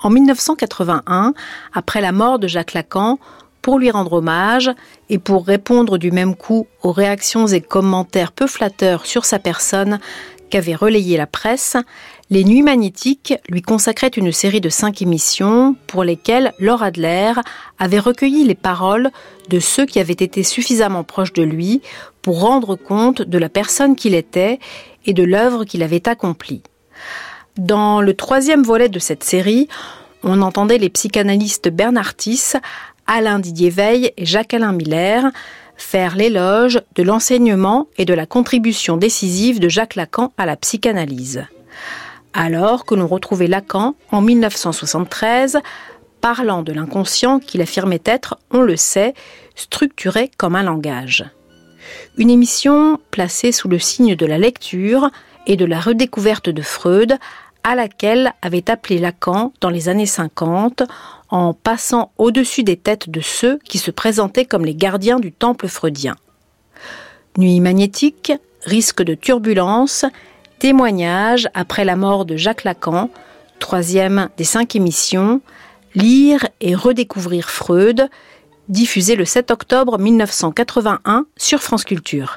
En 1981, après la mort de Jacques Lacan, pour lui rendre hommage et pour répondre du même coup aux réactions et commentaires peu flatteurs sur sa personne qu'avait relayé la presse, les Nuits magnétiques lui consacraient une série de cinq émissions pour lesquelles Laura Adler avait recueilli les paroles de ceux qui avaient été suffisamment proches de lui pour rendre compte de la personne qu'il était et de l'œuvre qu'il avait accomplie. Dans le troisième volet de cette série, on entendait les psychanalystes Bernard Tiss, Alain Didier Veil et Jacques-Alain Miller faire l'éloge de l'enseignement et de la contribution décisive de Jacques Lacan à la psychanalyse. Alors que l'on retrouvait Lacan en 1973, parlant de l'inconscient qu'il affirmait être, on le sait, structuré comme un langage. Une émission placée sous le signe de la lecture et de la redécouverte de Freud à laquelle avait appelé Lacan dans les années 50 en passant au-dessus des têtes de ceux qui se présentaient comme les gardiens du temple freudien. Nuit magnétique, risque de turbulence, témoignage après la mort de Jacques Lacan, troisième des cinq émissions, Lire et redécouvrir Freud, diffusé le 7 octobre 1981 sur France Culture.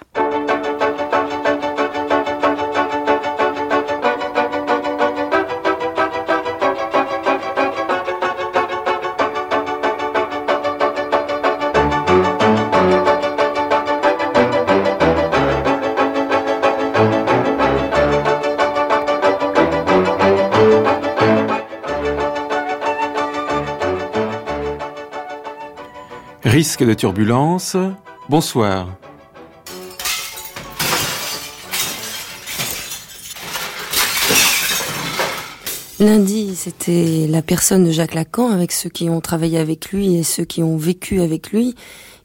Risque de turbulence, bonsoir. Lundi, c'était la personne de Jacques Lacan avec ceux qui ont travaillé avec lui et ceux qui ont vécu avec lui.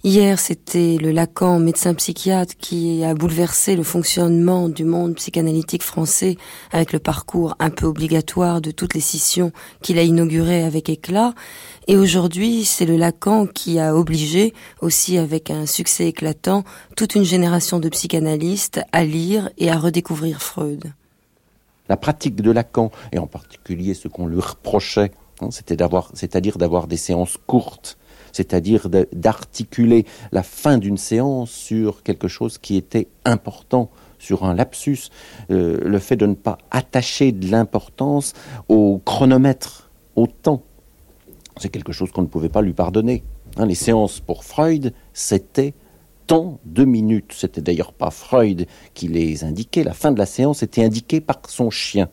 Hier, c'était le Lacan, médecin psychiatre, qui a bouleversé le fonctionnement du monde psychanalytique français avec le parcours un peu obligatoire de toutes les scissions qu'il a inaugurées avec éclat. Et aujourd'hui, c'est le Lacan qui a obligé, aussi avec un succès éclatant, toute une génération de psychanalystes à lire et à redécouvrir Freud. La pratique de Lacan, et en particulier ce qu'on lui reprochait, hein, c'était c'est-à-dire d'avoir des séances courtes, c'est-à-dire d'articuler la fin d'une séance sur quelque chose qui était important, sur un lapsus, euh, le fait de ne pas attacher de l'importance au chronomètre, au temps. C'est quelque chose qu'on ne pouvait pas lui pardonner. Hein, les séances pour Freud, c'était tant de minutes. C'était d'ailleurs pas Freud qui les indiquait. La fin de la séance était indiquée par son chien,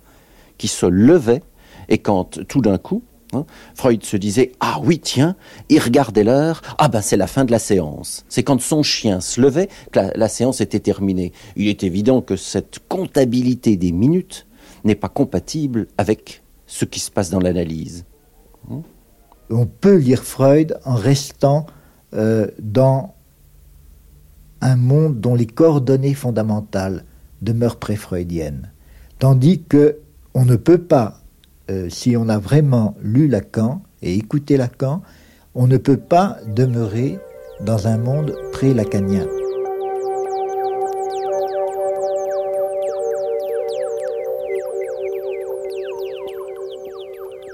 qui se levait et quand tout d'un coup, Freud se disait Ah oui, tiens, il regardait l'heure, ah ben c'est la fin de la séance. C'est quand son chien se levait que la, séance était terminée. Il est évident que cette comptabilité des minutes n'est pas compatible avec ce qui se passe dans l'analyse. Hein. On peut lire Freud en restant euh, dans un monde dont les coordonnées fondamentales demeurent pré-freudiennes, tandis que on ne peut pas euh, si on a vraiment lu Lacan et écouté Lacan, on ne peut pas demeurer dans un monde pré-lacanien.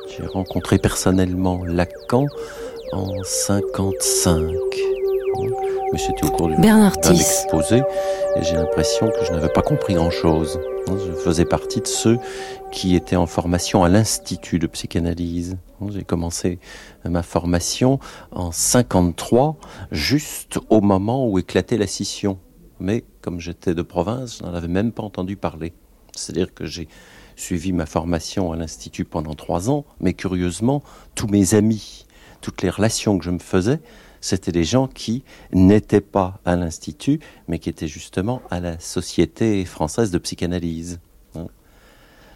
J'ai rencontré personnellement Lacan en 55. Mais c'était au cours d'un exposé et j'ai l'impression que je n'avais pas compris grand-chose. Je faisais partie de ceux qui étaient en formation à l'Institut de psychanalyse. J'ai commencé ma formation en 53, juste au moment où éclatait la scission. Mais comme j'étais de province, je n'en avais même pas entendu parler. C'est-à-dire que j'ai suivi ma formation à l'Institut pendant trois ans, mais curieusement, tous mes amis, toutes les relations que je me faisais, c'était des gens qui n'étaient pas à l'Institut, mais qui étaient justement à la Société française de psychanalyse. Hein.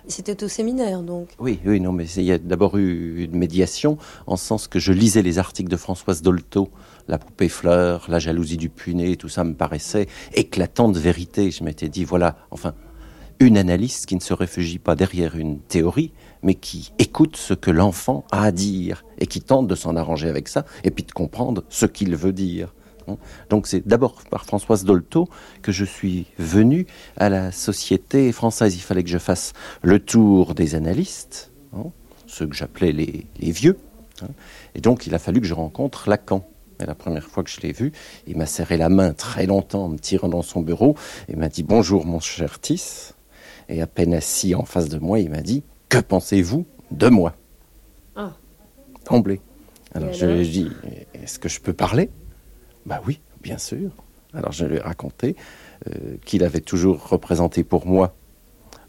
C'était au séminaire, donc. Oui, oui, non, mais il y a d'abord eu une médiation, en sens que je lisais les articles de Françoise Dolto, La poupée fleur, La jalousie du puné, tout ça me paraissait éclatant de vérité. Je m'étais dit, voilà, enfin, une analyste qui ne se réfugie pas derrière une théorie, mais qui écoute ce que l'enfant a à dire et qui tente de s'en arranger avec ça et puis de comprendre ce qu'il veut dire. Hein? Donc c'est d'abord par Françoise Dolto que je suis venu à la société française. Il fallait que je fasse le tour des analystes, hein, ceux que j'appelais les, vieux. Hein. Et donc il a fallu que je rencontre Lacan. Et la première fois que je l'ai vu, il m'a serré la main très longtemps en me tirant dans son bureau et m'a dit Bonjour mon cher Tis. Et à peine assis en face de moi, il m'a dit Que pensez-vous de moi? Ah. Tremblé. Alors je lui ai dit Est-ce que je peux parler? Bah oui, bien sûr. Alors je lui ai raconté euh, qu'il avait toujours représenté pour moi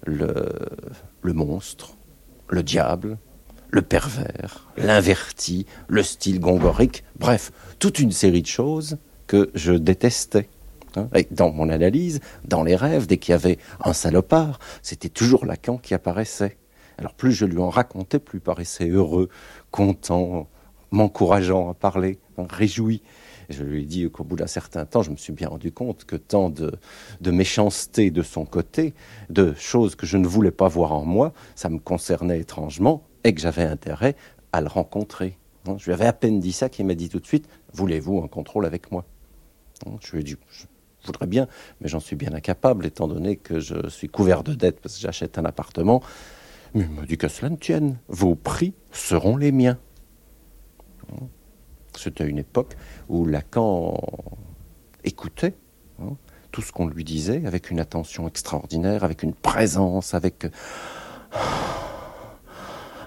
le, le monstre, le diable, le pervers, l'inverti, le style gongorique, bref, toute une série de choses que je détestais. Hein. Dans mon analyse, dans les rêves, dès qu'il y avait un salopard, c'était toujours Lacan qui apparaissait. Alors plus je lui en racontais, plus il paraissait heureux, content, m'encourageant à parler, réjoui. Je lui ai dit qu'au bout d'un certain temps, je me suis bien rendu compte que tant de, méchanceté de son côté, de choses que je ne voulais pas voir en moi, ça me concernait étrangement et que j'avais intérêt à le rencontrer. Hein, je lui avais à peine dit ça qu'il m'a dit tout de suite Voulez-vous un contrôle avec moi hein, Je lui ai dit Je voudrais bien, mais j'en suis bien incapable étant donné que je suis couvert de dettes parce que j'achète un appartement. Mais il m'a dit que cela ne tienne. Vos prix seront les miens. Hein, c'était une époque où Lacan écoutait hein, tout ce qu'on lui disait avec une attention extraordinaire, avec une présence, avec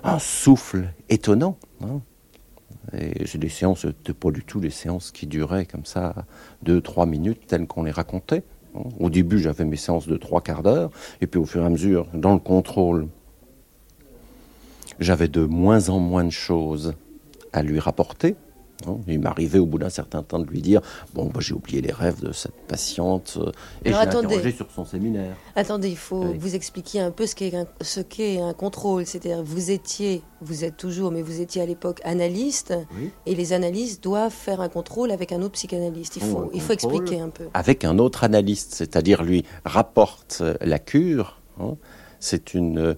un souffle étonnant. Hein. Et j'ai des séances, c'était pas du tout des séances qui duraient comme ça deux, trois minutes telles qu'on les racontait. Au début, j'avais mes séances de trois quarts d'heure, et puis au fur et à mesure, dans le contrôle, j'avais de moins en moins de choses à lui rapporter. Il m'arrivait au bout d'un certain temps de lui dire Bon, bah, j'ai oublié les rêves de cette patiente euh, et je l'ai interrogé sur son séminaire. Attendez, il faut vous expliquer un peu ce qu'est un, ce qu'est un contrôle. C'est-à-dire, vous étiez, vous êtes toujours, mais vous étiez à l'époque analyste et les analystes doivent faire un contrôle avec un autre psychanalyste. Il faut, il faut expliquer un peu. Avec un autre analyste, c'est-à-dire lui rapporte la cure. Hein. C'est une. Euh,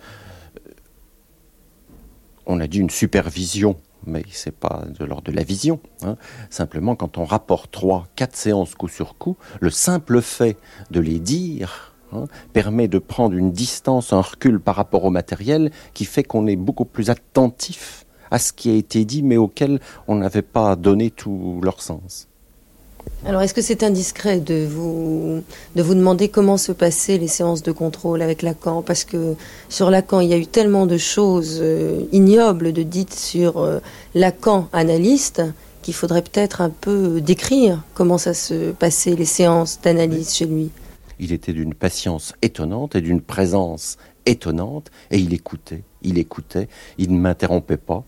on a dit une supervision mais c'est pas de l'ordre de la vision. Hein. Simplement, quand on rapporte trois, quatre séances coup sur coup, le simple fait de les dire hein, permet de prendre une distance, un recul par rapport au matériel qui fait qu'on est beaucoup plus attentif à ce qui a été dit, mais auquel on n'avait pas donné tout leur sens. Alors, est-ce que c'est indiscret de vous, de vous demander comment se passaient les séances de contrôle avec Lacan? Parce que sur Lacan, il y a eu tellement de choses euh, ignobles de dites sur euh, Lacan analyste qu'il faudrait peut-être un peu décrire comment ça se passait les séances d'analyse chez lui. Il était d'une patience étonnante et d'une présence étonnante, et il écoutait, il écoutait, il ne m'interrompait pas.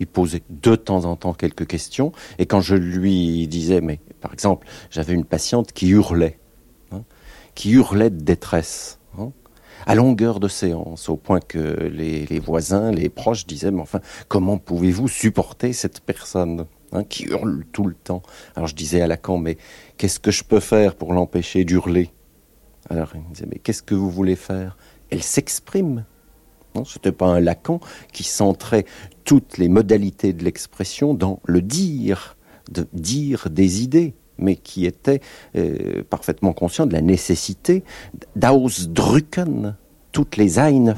Il posait de temps en temps quelques questions. Et quand je lui disais, mais par exemple, j'avais une patiente qui hurlait, hein, qui hurlait de détresse, hein, à longueur de séance, au point que les, voisins, les proches disaient, mais enfin, comment pouvez-vous supporter cette personne qui hurle tout le temps? Alors je disais à Lacan, mais qu'est-ce que je peux faire pour l'empêcher d'hurler? Alors il me disait, mais qu'est-ce que vous voulez faire? Elle s'exprime. Ce n'était pas un Lacan qui centrait toutes les modalités de l'expression dans le dire, de dire des idées, mais qui était euh, parfaitement conscient de la nécessité d'ausdrücken toutes les ein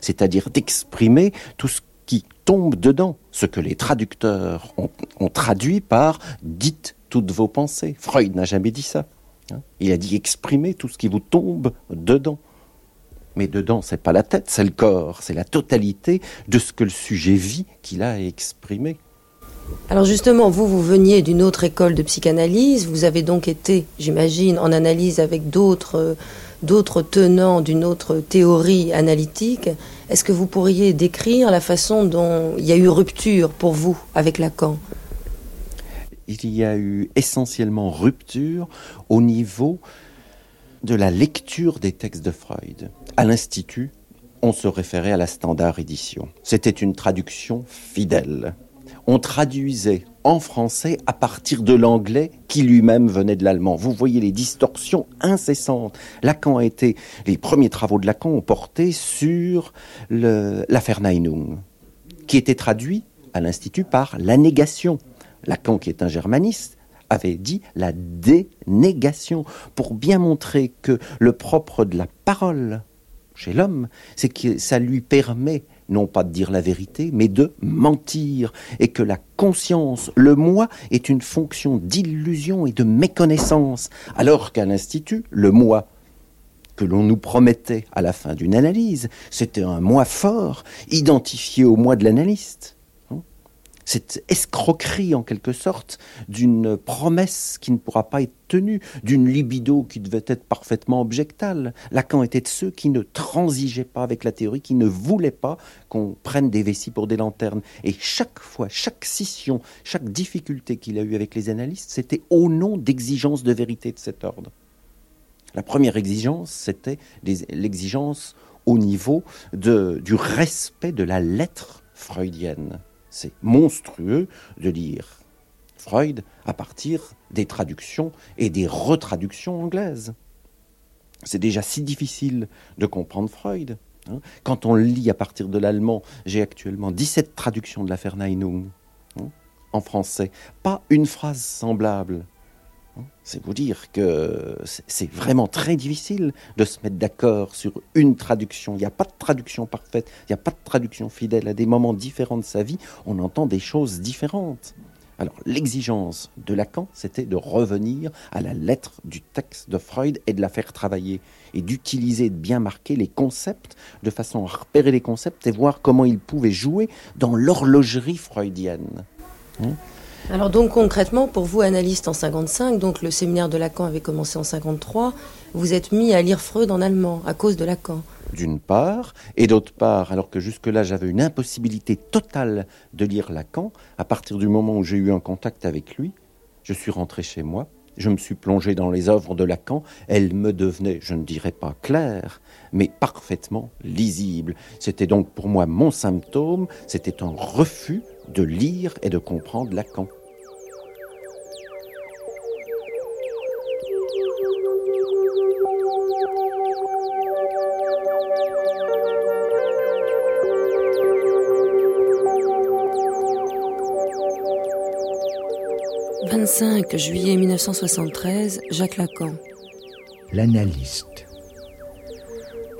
c'est-à-dire d'exprimer tout ce qui tombe dedans, ce que les traducteurs ont, traduit par dites toutes vos pensées. Freud n'a jamais dit ça. Hein. Il a dit exprimer tout ce qui vous tombe dedans. Mais dedans, c'est pas la tête, c'est le corps, c'est la totalité de ce que le sujet vit qu'il a exprimé. Alors justement, vous, vous veniez d'une autre école de psychanalyse, vous avez donc été, j'imagine, en analyse avec d'autres, d'autres tenants d'une autre théorie analytique. Est-ce que vous pourriez décrire la façon dont il y a eu rupture pour vous avec Lacan? Il y a eu essentiellement rupture au niveau de la lecture des textes de Freud à l'Institut on se référait à la standard édition. C'était une traduction fidèle. On traduisait en français à partir de l'anglais qui lui-même venait de l'allemand. Vous voyez les distorsions incessantes. Lacan a été, les premiers travaux de Lacan ont porté sur la Verneinung, qui était traduit à l'Institut par la négation. Lacan, qui est un germaniste, avait dit la dénégation, pour bien montrer que le propre de la parole chez l'homme, c'est que ça lui permet non pas de dire la vérité, mais de mentir, et que la conscience, le moi, est une fonction d'illusion et de méconnaissance, alors qu'à l'Institut, le moi que l'on nous promettait à la fin d'une analyse, c'était un moi fort, identifié au moi de l'analyste cette escroquerie en quelque sorte d'une promesse qui ne pourra pas être tenue, d'une libido qui devait être parfaitement objectale. Lacan était de ceux qui ne transigeaient pas avec la théorie, qui ne voulaient pas qu'on prenne des vessies pour des lanternes. Et chaque fois, chaque scission, chaque difficulté qu'il a eue avec les analystes, c'était au nom d'exigences de vérité de cet ordre. La première exigence, c'était l'exigence au niveau du respect de la lettre freudienne. C'est monstrueux de lire Freud à partir des traductions et des retraductions anglaises. C'est déjà si difficile de comprendre Freud. Hein. Quand on lit à partir de l'allemand, j'ai actuellement 17 traductions de la Verneinung hein, en français. Pas une phrase semblable. C'est vous dire que c'est vraiment très difficile de se mettre d'accord sur une traduction. Il n'y a pas de traduction parfaite, il n'y a pas de traduction fidèle. À des moments différents de sa vie, on entend des choses différentes. Alors l'exigence de Lacan, c'était de revenir à la lettre du texte de Freud et de la faire travailler, et d'utiliser, de bien marquer les concepts, de façon à repérer les concepts et voir comment ils pouvaient jouer dans l'horlogerie freudienne. Hein? Alors donc concrètement, pour vous, analyste en 55, donc le séminaire de Lacan avait commencé en 53, vous êtes mis à lire Freud en allemand à cause de Lacan d'une part, et d'autre part, alors que jusque-là j'avais une impossibilité totale de lire Lacan, à partir du moment où j'ai eu un contact avec lui, je suis rentré chez moi, je me suis plongé dans les œuvres de Lacan, elles me devenaient, je ne dirais pas claires, mais parfaitement lisibles. C'était donc pour moi mon symptôme, c'était un refus de lire et de comprendre Lacan. 25 juillet 1973, Jacques Lacan. L'analyste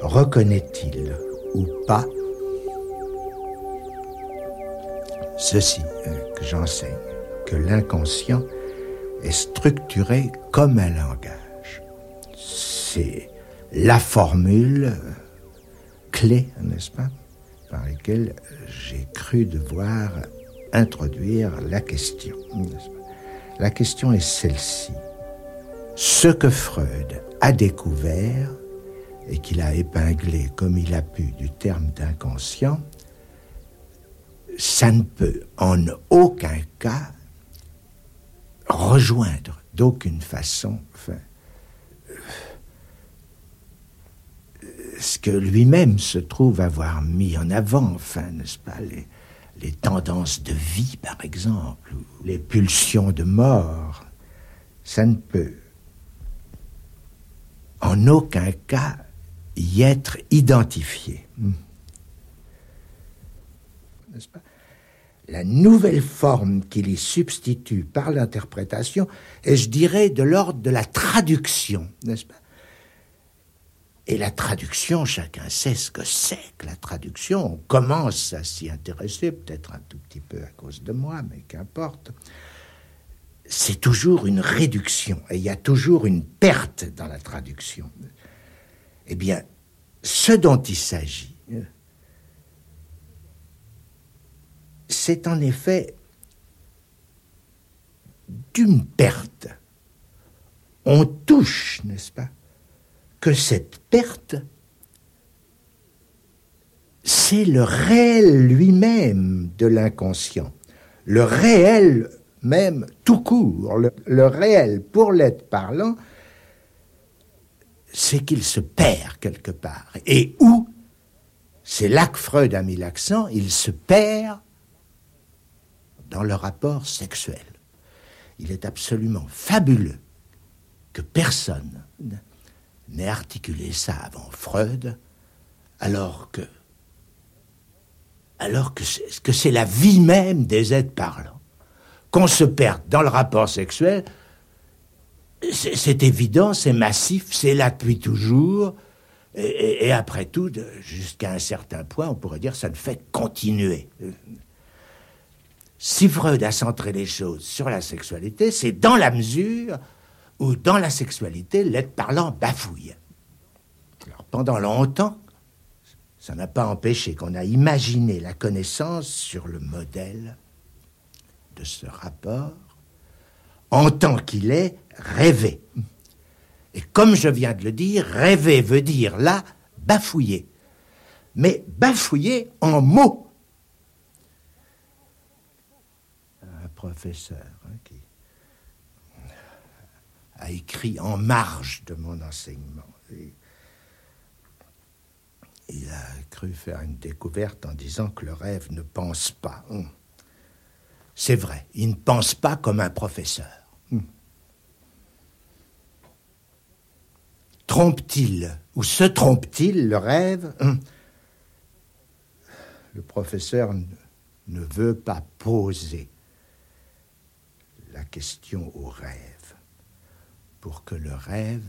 reconnaît-il ou pas ceci euh, que j'enseigne, que l'inconscient est structuré comme un langage. C'est la formule clé, n'est-ce pas, par laquelle j'ai cru devoir introduire la question. La question est celle-ci. Ce que Freud a découvert et qu'il a épinglé comme il a pu du terme d'inconscient, ça ne peut en aucun cas rejoindre d'aucune façon ce que lui-même se trouve avoir mis en avant, enfin, n'est-ce pas, les, tendances de vie, par exemple, ou les pulsions de mort, ça ne peut en aucun cas y être identifié. Hmm. N'est-ce pas? La nouvelle forme qu'il y substitue par l'interprétation est, je dirais, de l'ordre de la traduction, n'est-ce pas? Et la traduction, chacun sait ce que c'est que la traduction. On commence à s'y intéresser, peut-être un tout petit peu à cause de moi, mais qu'importe. C'est toujours une réduction, et il y a toujours une perte dans la traduction. Eh bien, ce dont il s'agit, c'est en effet d'une perte. On touche, n'est-ce pas, que cette perte, c'est le réel lui-même de l'inconscient, le réel même tout court, le, réel pour l'être parlant, c'est qu'il se perd quelque part. Et où? C'est là que Freud a mis l'accent, il se perd dans le rapport sexuel. Il est absolument fabuleux que personne n'ait articulé ça avant Freud, alors que alors que c'est, la vie même des êtres parlants. Qu'on se perde dans le rapport sexuel, c'est, évident, c'est massif, c'est là depuis toujours, et, après tout, jusqu'à un certain point, on pourrait dire ça ne fait que continuer. Si Freud a centré les choses sur la sexualité, c'est dans la mesure où, dans la sexualité, l'être parlant bafouille. Alors, pendant longtemps, ça n'a pas empêché qu'on a imaginé la connaissance sur le modèle de ce rapport en tant qu'il est rêvé. Et comme je viens de le dire, rêver veut dire là bafouiller. Mais bafouiller en mots. Professeur hein, qui a écrit en marge de mon enseignement. Il a cru faire une découverte en disant que le rêve ne pense pas. Hum. C'est vrai, il ne pense pas comme un professeur. Hum. Trompe-t-il ou se trompe-t-il le rêve? Hum. Le professeur ne veut pas poser question au rêve pour que le rêve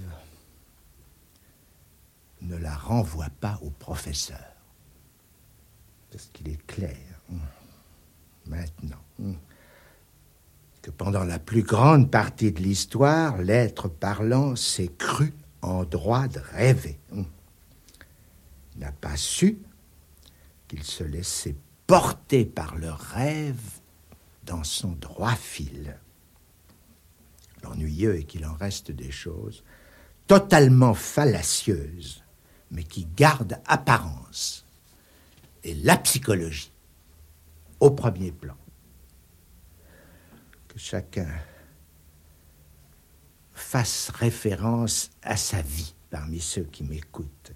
ne la renvoie pas au professeur. Parce qu'il est clair, hum, maintenant, hum, que pendant la plus grande partie de l'histoire, l'être parlant s'est cru en droit de rêver. hum. N'a pas su qu'il se laissait porter par le rêve dans son droit fil. L'ennuyeux est qu'il en reste des choses totalement fallacieuses, mais qui gardent apparence. Et la psychologie, au premier plan. Que chacun fasse référence à sa vie parmi ceux qui m'écoutent.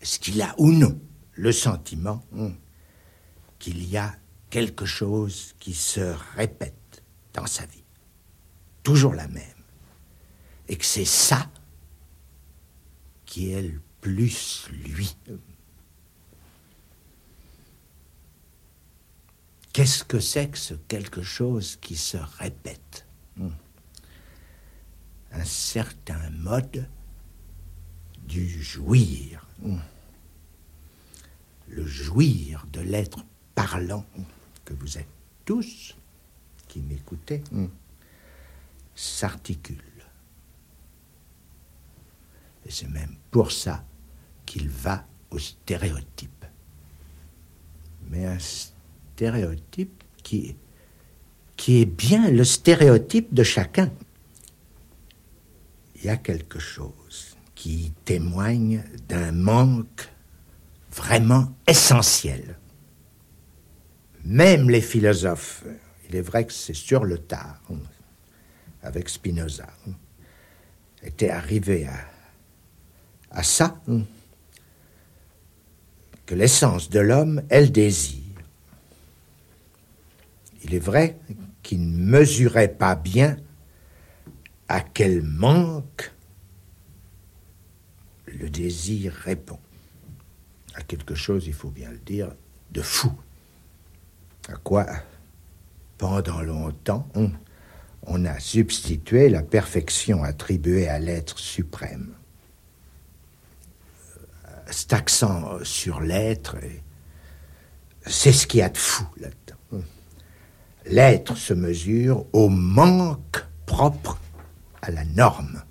Est-ce qu'il a ou non le sentiment hum, qu'il y a quelque chose qui se répète dans sa vie? Toujours la même. Et que c'est ça qui est le plus lui. Qu'est-ce que c'est que ce quelque chose qui se répète? Hum. Un certain mode du jouir. Hum. Le jouir de l'être parlant que vous êtes tous qui m'écoutez s'articule. Et c'est même pour ça qu'il va au stéréotype. Mais un stéréotype qui, qui est bien le stéréotype de chacun. Il y a quelque chose qui témoigne d'un manque vraiment essentiel. Même les philosophes, il est vrai que c'est sur le tard, avec Spinoza, étaient arrivés à, à ça, que l'essence de l'homme est le désir. Il est vrai qu'il ne mesurait pas bien à quel manque le désir répond. À quelque chose, il faut bien le dire, de fou. À quoi, pendant longtemps, on, on a substitué la perfection attribuée à l'être suprême. Cet accent sur l'être, c'est ce qu'il y a de fou là-dedans. L'être se mesure au manque propre à la norme.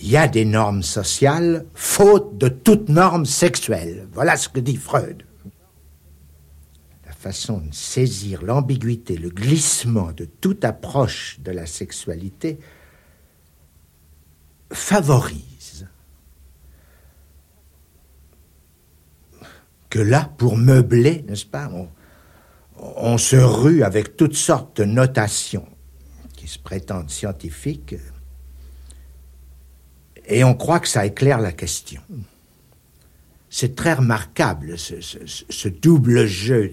Il y a des normes sociales, faute de toute norme sexuelle. Voilà ce que dit Freud. Façon de saisir l'ambiguïté, le glissement de toute approche de la sexualité favorise que là, pour meubler, n'est-ce pas, on, on se rue avec toutes sortes de notations qui se prétendent scientifiques Et on croit que ça éclaire la question. C'est très remarquable, ce, double jeu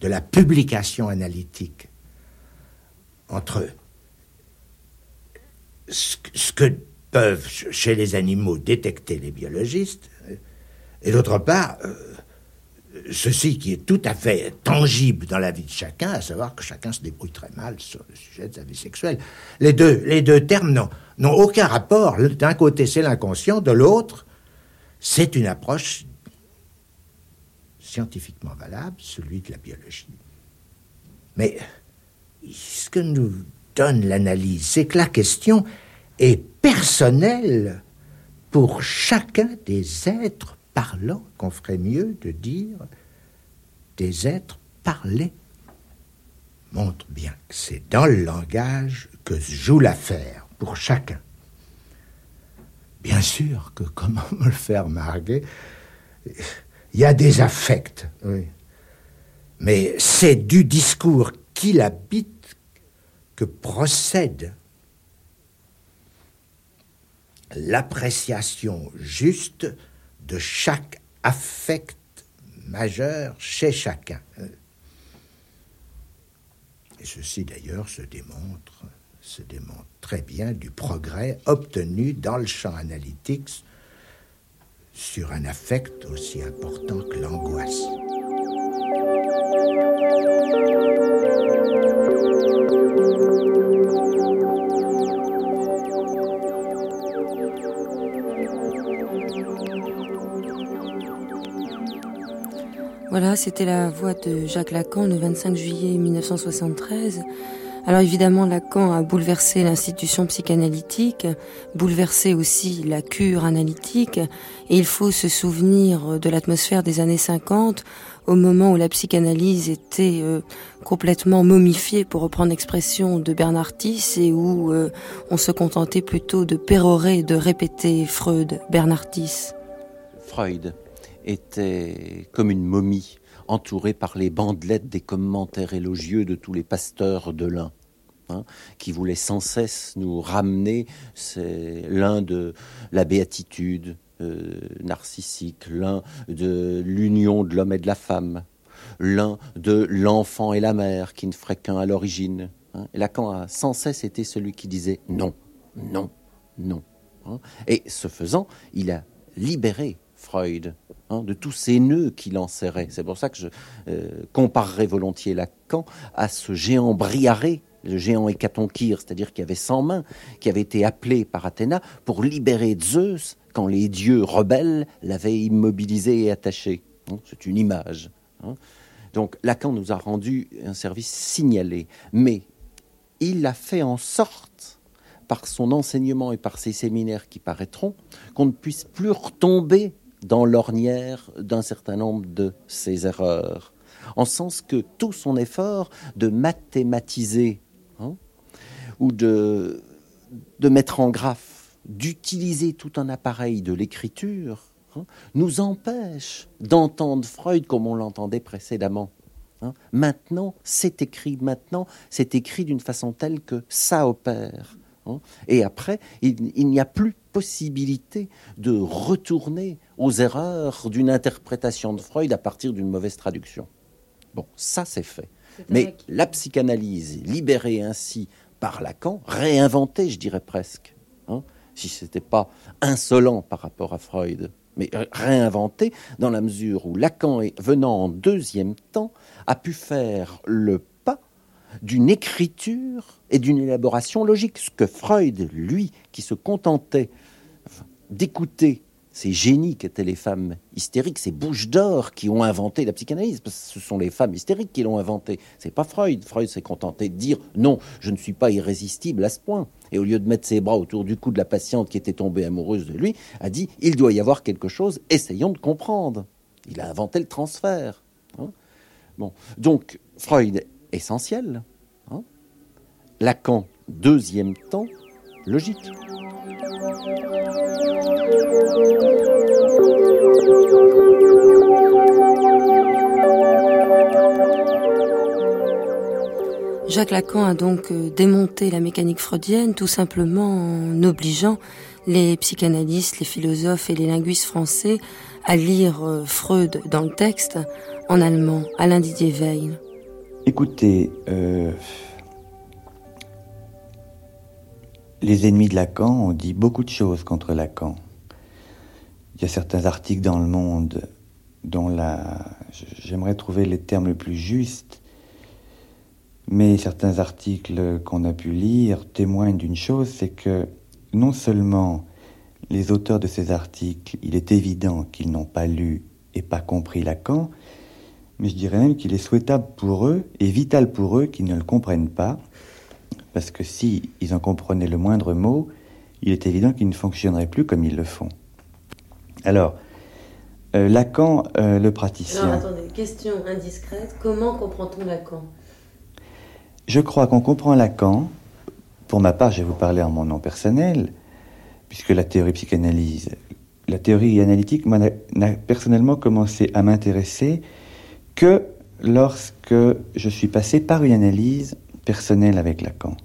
de, la publication analytique entre ce, que peuvent chez les animaux détecter les biologistes, et d'autre part, euh, ceci qui est tout à fait tangible dans la vie de chacun, à savoir que chacun se débrouille très mal sur le sujet de sa vie sexuelle. Les deux, les deux termes n'ont aucun rapport. D'un côté, c'est l'inconscient, de l'autre, c'est une approche scientifiquement valable, celui de la biologie. Mais ce que nous donne l'analyse, c'est que la question est personnelle pour chacun des êtres parlants, qu'on ferait mieux de dire des êtres parlés, montre bien que c'est dans le langage que se joue l'affaire pour chacun. Bien sûr que, comment me le faire remarquer, il y a des affects, oui. mais c'est du discours qui l'habite que procède l'appréciation juste de chaque affect majeur chez chacun. Et ceci d'ailleurs se démontre, se démontre très bien du progrès obtenu dans le champ analytique sur un affect aussi important que l'angoisse. Voilà, c'était la voix de Jacques Lacan le 25 juillet 1973. Alors évidemment, Lacan a bouleversé l'institution psychanalytique, bouleversé aussi la cure analytique, et il faut se souvenir de l'atmosphère des années 50, au moment où la psychanalyse était euh, complètement momifiée, pour reprendre l'expression de Bernard Tiss, et où euh, on se contentait plutôt de pérorer, de répéter Freud, Bernard Tiss. Freud était comme une momie entourée par les bandelettes des commentaires élogieux de tous les pasteurs de l'un. Qui voulaient sans cesse nous ramener, l'un de la béatitude euh, narcissique, l'un de l'union de l'homme et de la femme, l'un de l'enfant et la mère qui ne ferait qu'un à l'origine. Hein. Lacan a sans cesse été celui qui disait non, non, non. Hein. Et ce faisant, il a libéré Freud Hein, de tous ces nœuds qu'il enserrait. C'est pour ça que je euh, comparerais volontiers Lacan à ce géant briaré, le géant hécatonchire, c'est-à-dire qui avait 100 mains, qui avait été appelé par Athéna pour libérer Zeus quand les dieux rebelles l'avaient immobilisé et attaché. Hein, c'est une image. Hein. Donc Lacan nous a rendu un service signalé, mais il a fait en sorte par son enseignement et par ses séminaires qui paraîtront, qu'on ne puisse plus retomber dans l'ornière d'un certain nombre de ses erreurs, en sens que tout son effort de mathématiser ou de, de mettre en graphe, d'utiliser tout un appareil de l'écriture, hein, nous empêche d'entendre Freud comme on l'entendait précédemment. Hein. Maintenant, c'est écrit, maintenant, c'est écrit d'une façon telle que ça opère. Et après, il n'y a plus possibilité de retourner aux erreurs d'une interprétation de Freud à partir d'une mauvaise traduction. Bon, ça c'est fait. Mais la psychanalyse, libérée ainsi par Lacan, réinventée, je dirais presque, hein, si ce n'était pas insolent par rapport à Freud, mais réinventée dans la mesure où Lacan, venant en deuxième temps, a pu faire le pas d'une écriture et d'une élaboration logique. Ce que Freud, lui, qui se contentait d'écouter ces génies qu'étaient les femmes hystériques, ces bouches d'or qui ont inventé la psychanalyse, parce que ce sont les femmes hystériques qui l'ont inventé. C'est pas Freud. Freud s'est contenté de dire non, je ne suis pas irrésistible à ce point. Et au lieu de mettre ses bras autour du cou de la patiente qui était tombée amoureuse de lui, a dit il doit y avoir quelque chose, essayons de comprendre. Il a inventé le transfert. Hein. bon, donc Freud essentiel. Hein. Lacan deuxième temps logique. Jacques Lacan a donc euh, démonté la mécanique freudienne tout simplement en obligeant les psychanalystes, les philosophes et les linguistes français à lire euh, Freud dans le texte en allemand, Alain Didier Veil. Écoutez, euh, les ennemis de Lacan ont dit beaucoup de choses contre Lacan. Il y a certains articles dans le monde dont j'aimerais trouver les termes les plus justes, mais certains articles qu'on a pu lire témoignent d'une chose, c'est que non seulement les auteurs de ces articles, il est évident qu'ils n'ont pas lu et pas compris Lacan, mais je dirais même qu'il est souhaitable pour eux et vital pour eux qu'ils ne le comprennent pas, parce que si ils en comprenaient le moindre mot, il est évident qu'ils ne fonctionneraient plus comme ils le font. Alors, euh, Lacan, euh, le praticien. Alors attendez, question indiscrète, comment comprend-on Lacan? Je crois qu'on comprend Lacan, pour ma part, je vais vous parler en mon nom personnel, puisque la théorie psychanalyse, la théorie analytique n'a personnellement commencé à m'intéresser que lorsque je suis passé par une analyse personnelle avec Lacan.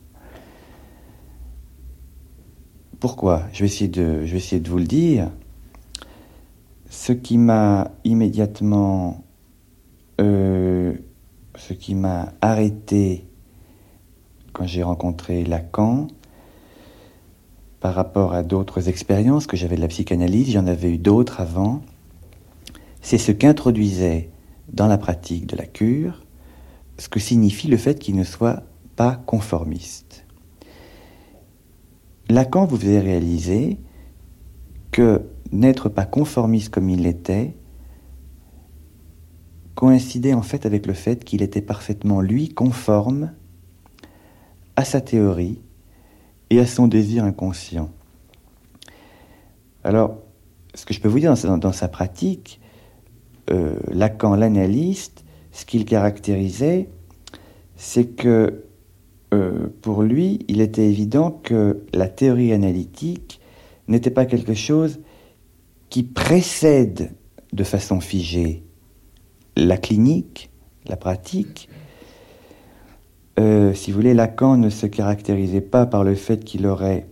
Pourquoi? Je vais, essayer de, vous le dire. Ce qui m'a immédiatement, euh, ce qui m'a arrêté quand j'ai rencontré Lacan, par rapport à d'autres expériences que j'avais de la psychanalyse, j'en avais eu d'autres avant, c'est ce qu'introduisait dans la pratique de la cure ce que signifie le fait qu'il ne soit pas conformiste. Lacan vous faisait réaliser que n'être pas conformiste comme il l'était coïncidait en fait avec le fait qu'il était parfaitement, lui, conforme à sa théorie et à son désir inconscient. Alors, ce que je peux vous dire dans, sa pratique, euh, Lacan, l'analyste, ce qu'il caractérisait, c'est que euh, pour lui, il était évident que la théorie analytique n'était pas quelque chose qui précède de façon figée la clinique, la pratique. Euh, si vous voulez, Lacan ne se caractérisait pas par le fait qu'il aurait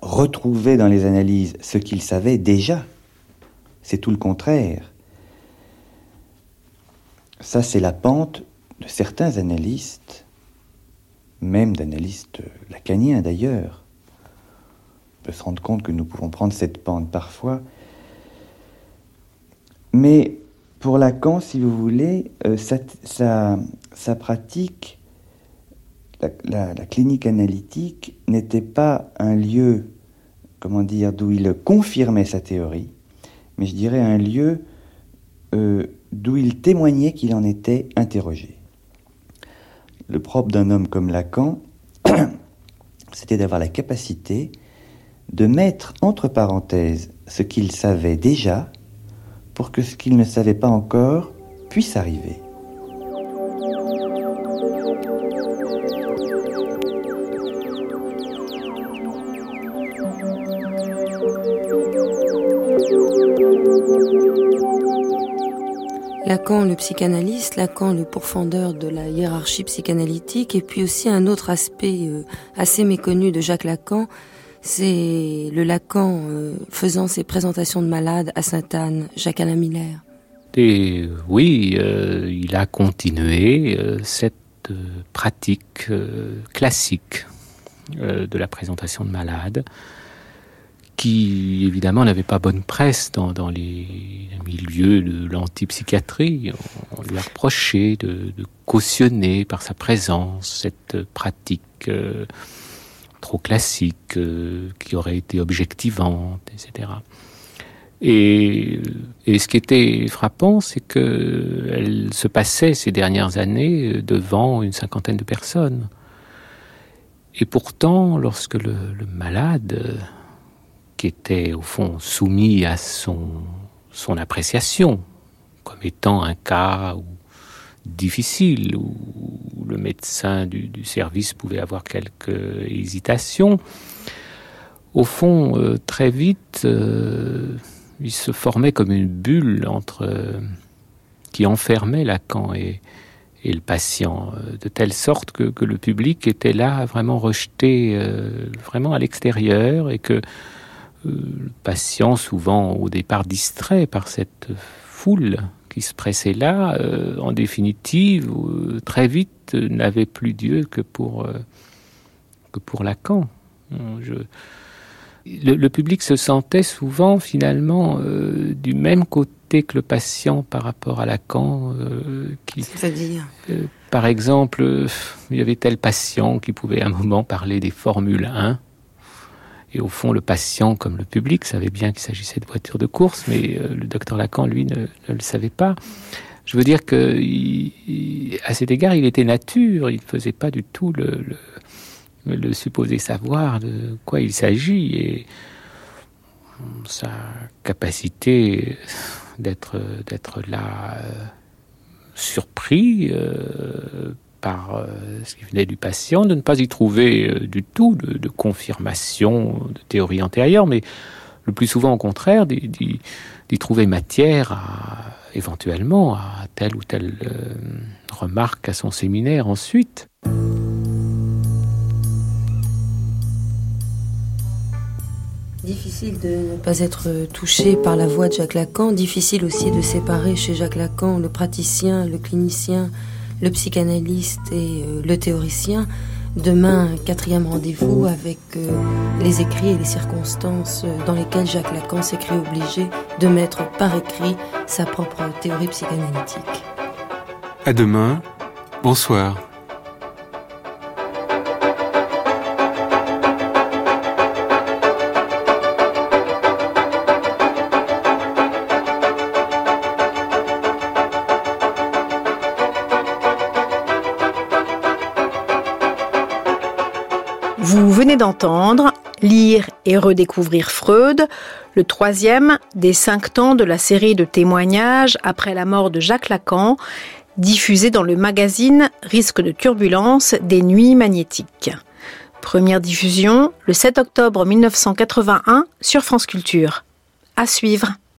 retrouvé dans les analyses ce qu'il savait déjà. C'est tout le contraire. Ça, c'est la pente de certains analystes, même d'analystes lacaniens d'ailleurs. On peut se rendre compte que nous pouvons prendre cette pente parfois mais pour Lacan, si vous voulez, euh, sa, pratique, la, clinique analytique, n'était pas un lieu, comment dire, d'où il confirmait sa théorie, mais je dirais un lieu euh, d'où il témoignait qu'il en était interrogé. Le propre d'un homme comme Lacan, c'était d'avoir la capacité de mettre entre parenthèses ce qu'il savait déjà pour que ce qu'il ne savait pas encore puisse arriver. Lacan, le psychanalyste, Lacan, le pourfendeur de la hiérarchie psychanalytique, et puis aussi un autre aspect euh, assez méconnu de Jacques Lacan, c'est le Lacan euh, faisant ses présentations de malades à Sainte-Anne, Jacques-Alain Miller. Et oui, euh, il a continué cette pratique classique de la présentation de malades, qui évidemment n'avait pas bonne presse dans, les milieux de l'antipsychiatrie. On, lui a reproché de, cautionner par sa présence cette pratique trop classique, euh, qui aurait été objectivante, etc. Et, et, ce qui était frappant, c'est que elle se passait ces dernières années devant une cinquantaine de personnes. Et pourtant, lorsque le malade, qui était au fond soumis à son, appréciation, comme étant un cas difficile, où le médecin du, service pouvait avoir quelques hésitations. Au fond, euh, très vite, euh, il se formait comme une bulle entre qui enfermait Lacan et, le patient, euh, de telle sorte que, que, le public était là vraiment rejeté euh, vraiment à l'extérieur et que euh, le patient, souvent au départ distrait par cette foule qui se pressait là, euh, en définitive, euh, très vite n'avait plus Dieu que pour, que pour Lacan. Je, le, le, public se sentait souvent finalement du même côté que le patient par rapport à Lacan. Euh, qui, C'est-à-dire euh, Par exemple, euh, il y avait tel patient qui pouvait à un moment parler des Formules 1. Et au fond, le patient, comme le public, savait bien qu'il s'agissait de voitures de course, mais euh, le docteur Lacan, lui, ne, le savait pas. Je veux dire que, à cet égard, il était nature. Il ne faisait pas du tout le, le, supposer savoir de quoi il s'agit. Et sa capacité d'être d'être là euh, surpris euh, par euh, ce qui venait du patient, de ne pas y trouver euh, du tout de, confirmation de théorie antérieure, mais le plus souvent au contraire d'y trouver matière à, éventuellement à telle ou telle euh, remarque à son séminaire ensuite. Difficile de ne pas être touché par la voix de Jacques Lacan, difficile aussi de séparer chez Jacques Lacan le praticien, le clinicien, le psychanalyste et euh, le théoricien. Demain, quatrième rendez-vous avec euh, les écrits et les circonstances dans lesquelles Jacques Lacan s'écrit obligé de mettre par écrit sa propre théorie psychanalytique. À demain. Bonsoir. D'entendre Lire et redécouvrir Freud, le troisième des cinq temps de la série de témoignages après la mort de Jacques Lacan, diffusé dans le magazine Risque de turbulence des nuits magnétiques. Première diffusion le 7 octobre 1981 sur France Culture. À suivre.